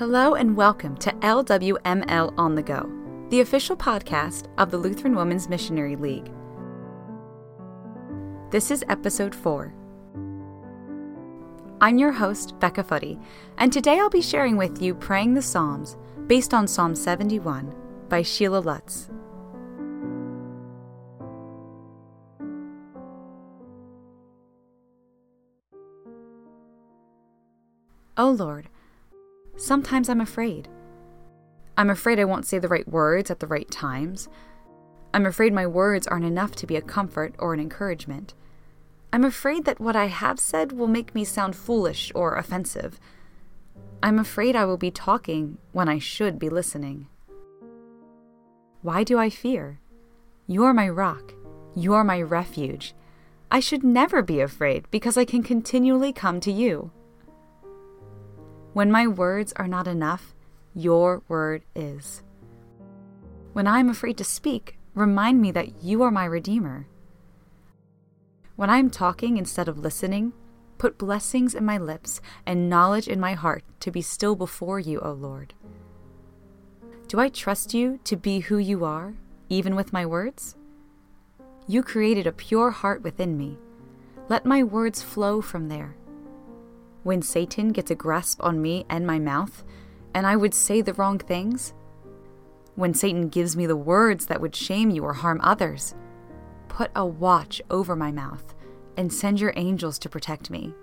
Hello and welcome to LWML On the Go, the official podcast of the Lutheran Women's Missionary League. This is episode 4. I'm your host, Becca Footy, and today I'll be sharing with you Praying the Psalms based on Psalm 71 by Sheila Lutz. Oh Lord, sometimes I'm afraid. I'm afraid I won't say the right words at the right times. I'm afraid my words aren't enough to be a comfort or an encouragement. I'm afraid that what I have said will make me sound foolish or offensive. I'm afraid I will be talking when I should be listening. Why do I fear? You're my rock. You're my refuge. I should never be afraid because I can continually come to you. When my words are not enough, your word is. When I am afraid to speak, remind me that you are my Redeemer. When I am talking instead of listening, put blessings in my lips and knowledge in my heart to be still before you, O Lord. Do I trust you to be who you are, even with my words? You created a pure heart within me. Let my words flow from there when Satan gets a grasp on me and my mouth, and I would say the wrong things? When Satan gives me the words that would shame you or harm others, put a watch over my mouth and send your angels to protect me.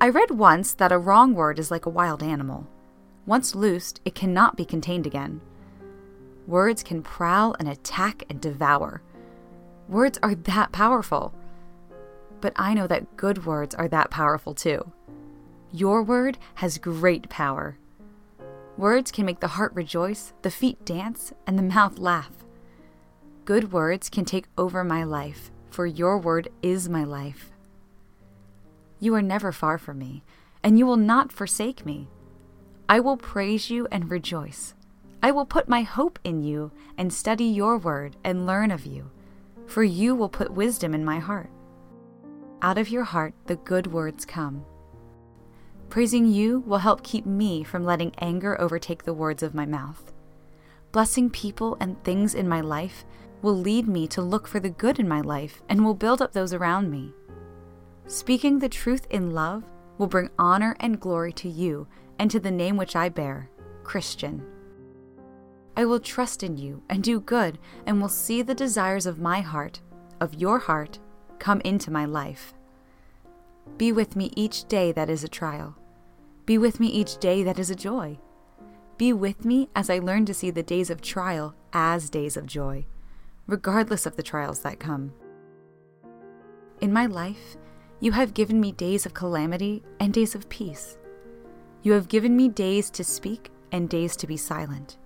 I read once that a wrong word is like a wild animal. Once loosed, it cannot be contained again. Words can prowl and attack and devour. Words are that powerful but I know that good words are that powerful too. Your word has great power. Words can make the heart rejoice, the feet dance, and the mouth laugh. Good words can take over my life, for your word is my life. You are never far from me, and you will not forsake me. I will praise you and rejoice. I will put my hope in you and study your word and learn of you, for you will put wisdom in my heart. Out of your heart, the good words come. Praising you will help keep me from letting anger overtake the words of my mouth. Blessing people and things in my life will lead me to look for the good in my life and will build up those around me. Speaking the truth in love will bring honor and glory to you and to the name which I bear, Christian. I will trust in you and do good and will see the desires of my heart, of your heart, come into my life. Be with me each day that is a trial. Be with me each day that is a joy. Be with me as I learn to see the days of trial as days of joy, regardless of the trials that come. In my life, you have given me days of calamity and days of peace. You have given me days to speak and days to be silent.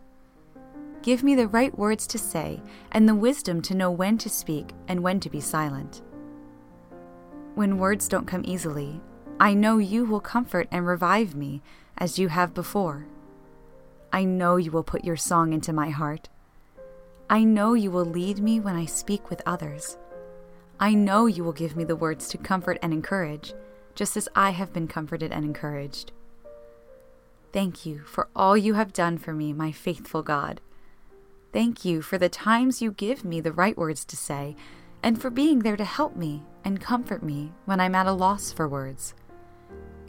Give me the right words to say and the wisdom to know when to speak and when to be silent. When words don't come easily, I know you will comfort and revive me as you have before. I know you will put your song into my heart. I know you will lead me when I speak with others. I know you will give me the words to comfort and encourage, just as I have been comforted and encouraged. Thank you for all you have done for me, my faithful God. Thank you for the times you give me the right words to say and for being there to help me and comfort me when I'm at a loss for words.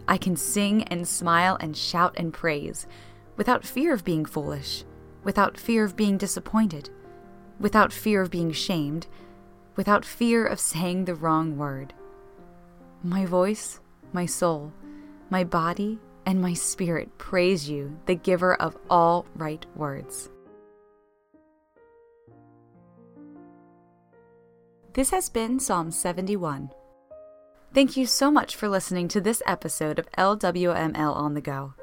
I can sing and smile and shout and praise without fear of being foolish, without fear of being disappointed, without fear of being shamed, without fear of saying the wrong word. My voice, my soul, my body, and my spirit praise you, the giver of all right words. This has been Psalm 71. Thank you so much for listening to this episode of LWML on the Go.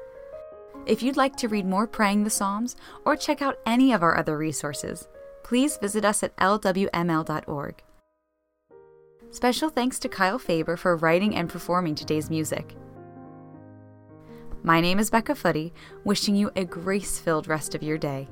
If you'd like to read more Praying the Psalms or check out any of our other resources, please visit us at lwml.org. Special thanks to Kyle Faber for writing and performing today's music. My name is Becca Footy, wishing you a grace filled rest of your day.